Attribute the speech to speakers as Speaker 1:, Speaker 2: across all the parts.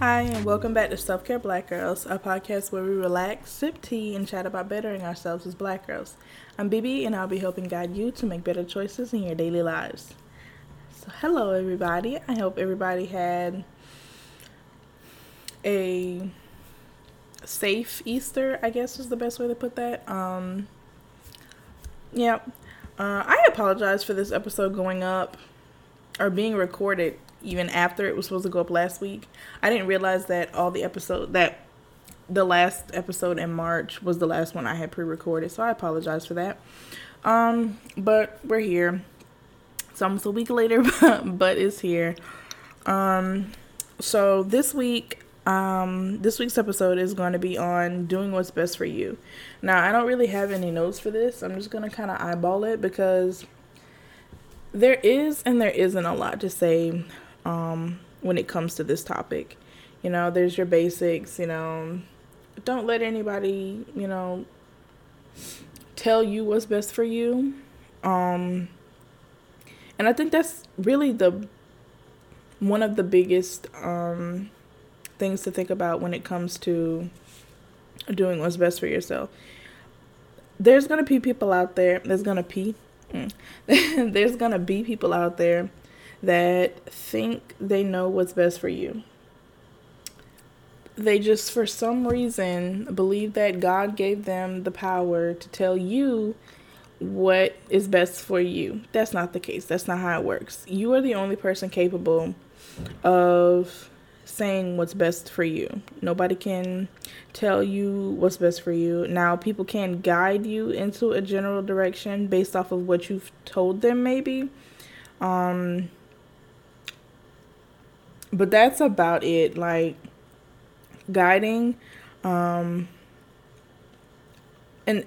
Speaker 1: Hi, and welcome back to Self Care Black Girls, a podcast where we relax, sip tea, and chat about bettering ourselves as black girls. I'm Bibi, and I'll be helping guide you to make better choices in your daily lives. So, hello, everybody. I hope everybody had a safe Easter, I guess is the best way to put that. Um, yeah. Uh, I apologize for this episode going up or being recorded even after it was supposed to go up last week. I didn't realize that all the episode that the last episode in March was the last one I had pre-recorded, so I apologize for that. Um, but we're here. It's almost a week later, but, but it's here. Um, so this week, um, this week's episode is going to be on doing what's best for you. Now, I don't really have any notes for this. I'm just going to kind of eyeball it because there is and there isn't a lot to say um, when it comes to this topic. You know, there's your basics, you know, don't let anybody, you know, tell you what's best for you. Um, and I think that's really the one of the biggest um, things to think about when it comes to doing what's best for yourself. There's gonna be people out there. There's gonna be, mm, there's gonna be people out there that think they know what's best for you. They just, for some reason, believe that God gave them the power to tell you what is best for you. That's not the case. That's not how it works. You are the only person capable of saying what's best for you. Nobody can tell you what's best for you. Now, people can guide you into a general direction based off of what you've told them, maybe. Um, but that's about it like guiding um and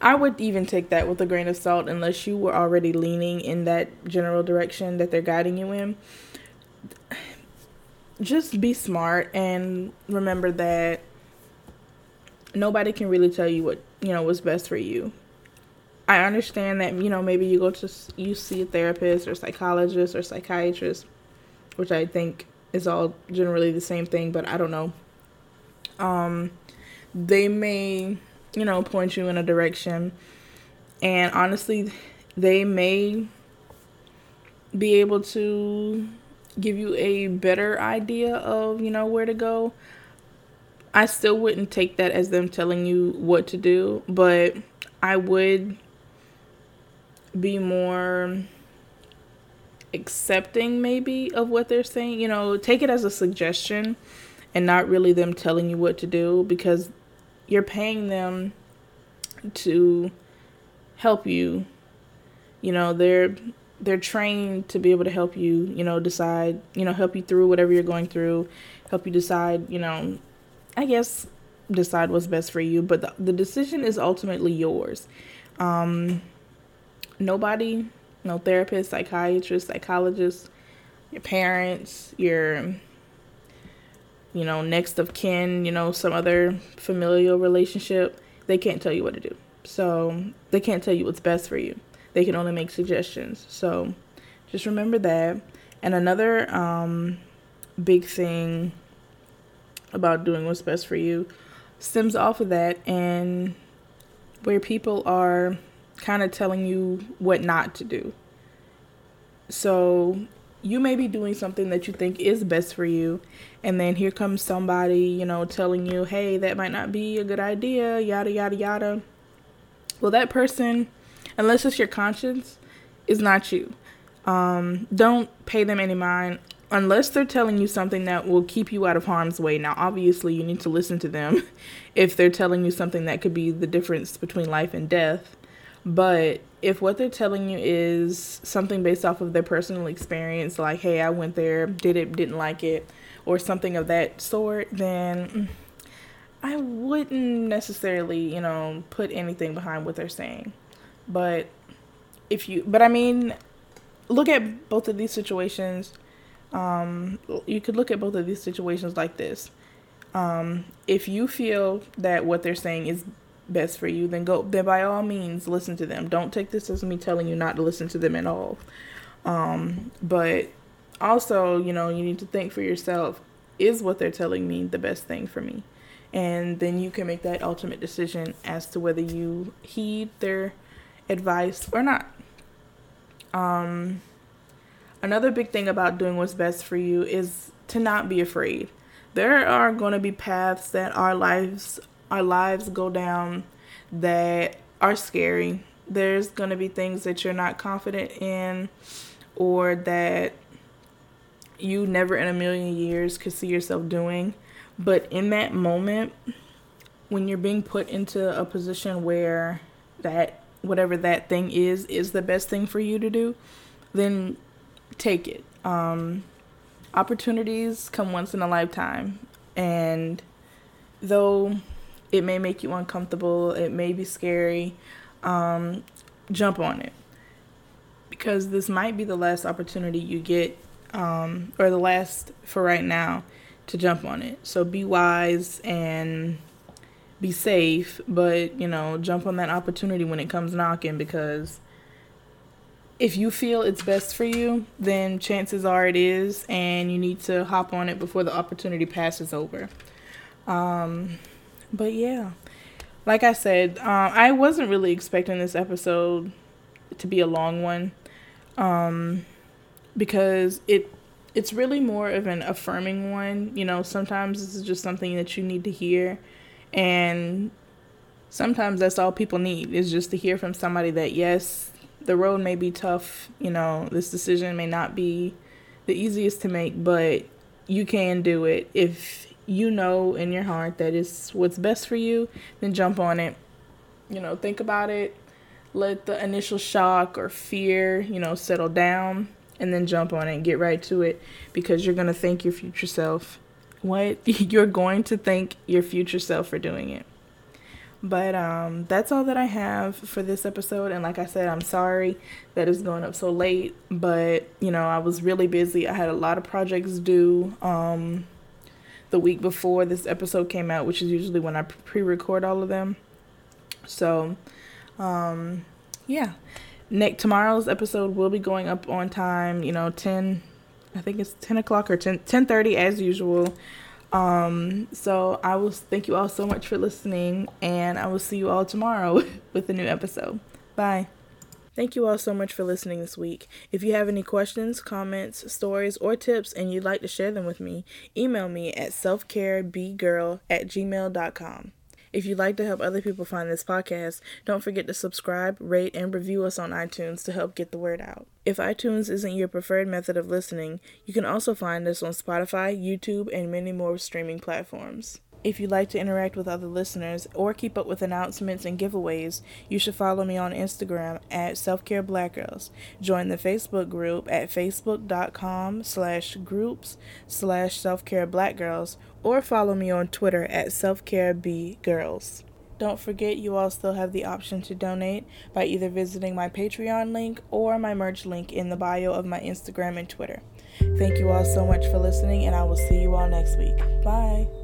Speaker 1: I would even take that with a grain of salt unless you were already leaning in that general direction that they're guiding you in. Just be smart and remember that nobody can really tell you what, you know, what's best for you. I understand that, you know, maybe you go to you see a therapist or psychologist or psychiatrist which I think is all generally the same thing, but I don't know. Um, they may, you know, point you in a direction, and honestly, they may be able to give you a better idea of, you know, where to go. I still wouldn't take that as them telling you what to do, but I would be more accepting maybe of what they're saying. You know, take it as a suggestion and not really them telling you what to do because you're paying them to help you. You know, they're they're trained to be able to help you, you know, decide, you know, help you through whatever you're going through, help you decide, you know, I guess decide what's best for you, but the, the decision is ultimately yours. Um nobody no therapist, psychiatrist, psychologist, your parents, your you know, next of kin, you know, some other familial relationship, they can't tell you what to do. So, they can't tell you what's best for you. They can only make suggestions. So, just remember that. And another um, big thing about doing what's best for you stems off of that and where people are kind of telling you what not to do. So you may be doing something that you think is best for you, and then here comes somebody, you know, telling you, hey, that might not be a good idea, yada, yada, yada. Well, that person, unless it's your conscience, is not you. Um, don't pay them any mind unless they're telling you something that will keep you out of harm's way. Now, obviously, you need to listen to them if they're telling you something that could be the difference between life and death. But if what they're telling you is something based off of their personal experience, like, hey, I went there, did it, didn't like it, or something of that sort, then I wouldn't necessarily, you know, put anything behind what they're saying. But if you, but I mean, look at both of these situations. Um, you could look at both of these situations like this. Um, if you feel that what they're saying is best for you, then go then by all means listen to them. Don't take this as me telling you not to listen to them at all. Um, but also, you know, you need to think for yourself. is what they're telling me the best thing for me? And then you can make that ultimate decision as to whether you heed their advice or not. Um, another big thing about doing what's best for you is to not be afraid. There are going to be paths that our lives our lives go down that are scary. There's going to be things that you're not confident in or that you never in a million years could see yourself doing. But in that moment, when you're being put into a position where that whatever that thing is is the best thing for you to do, then take it. Um, opportunities come once in a lifetime, and though it may make you uncomfortable, it may be scary, um, jump on it because this might be the last opportunity you get, um, or the last for right now, to jump on it. So be wise and be safe, but you know, jump on that opportunity when it comes knocking because if you feel it's best for you, then chances are it is, and you need to hop on it before the opportunity passes over. Um, but yeah, like I said, um, I wasn't really expecting this episode to be a long one, um, because it it's really more of an affirming one. You know, sometimes this is just something that you need to hear, and sometimes that's all people need is just to hear from somebody that yes, the road may be tough. You know, this decision may not be the easiest to make, but you can do it if you know in your heart that it's what's best for you. Then jump on it. You know, think about it. Let the initial shock or fear, you know, settle down and then jump on it and get right to it because you're going to thank your future self. What? You're going to thank your future self for doing it. But um, that's all that I have for this episode. And like I said, I'm sorry that it's going up so late. But, you know, I was really busy. I had a lot of projects due um, the week before this episode came out, which is usually when I pre record all of them. So, um, yeah. Next tomorrow's episode will be going up on time, you know, 10 I think it's 10 o'clock or 10 30 as usual. Um, so I will thank you all so much for listening, and I will see you all tomorrow with a new episode. Bye. Thank you all so much for listening this week. If you have any questions, comments, stories, or tips and you'd like to share them with me, email me at selfcarebgirl at gmail.com. If you'd like to help other people find this podcast, don't forget to subscribe, rate, and review us on iTunes to help get the word out. If iTunes isn't your preferred method of listening, you can also find us on Spotify, YouTube, and many more streaming platforms. If you'd like to interact with other listeners or keep up with announcements and giveaways, you should follow me on Instagram at Selfcare Black Girls. Join the Facebook group at facebook.com slash groups slash selfcare black girls or follow me on Twitter at selfcarebgirls. Don't forget you all still have the option to donate by either visiting my Patreon link or my merch link in the bio of my Instagram and Twitter. Thank you all so much for listening, and I will see you all next week. Bye.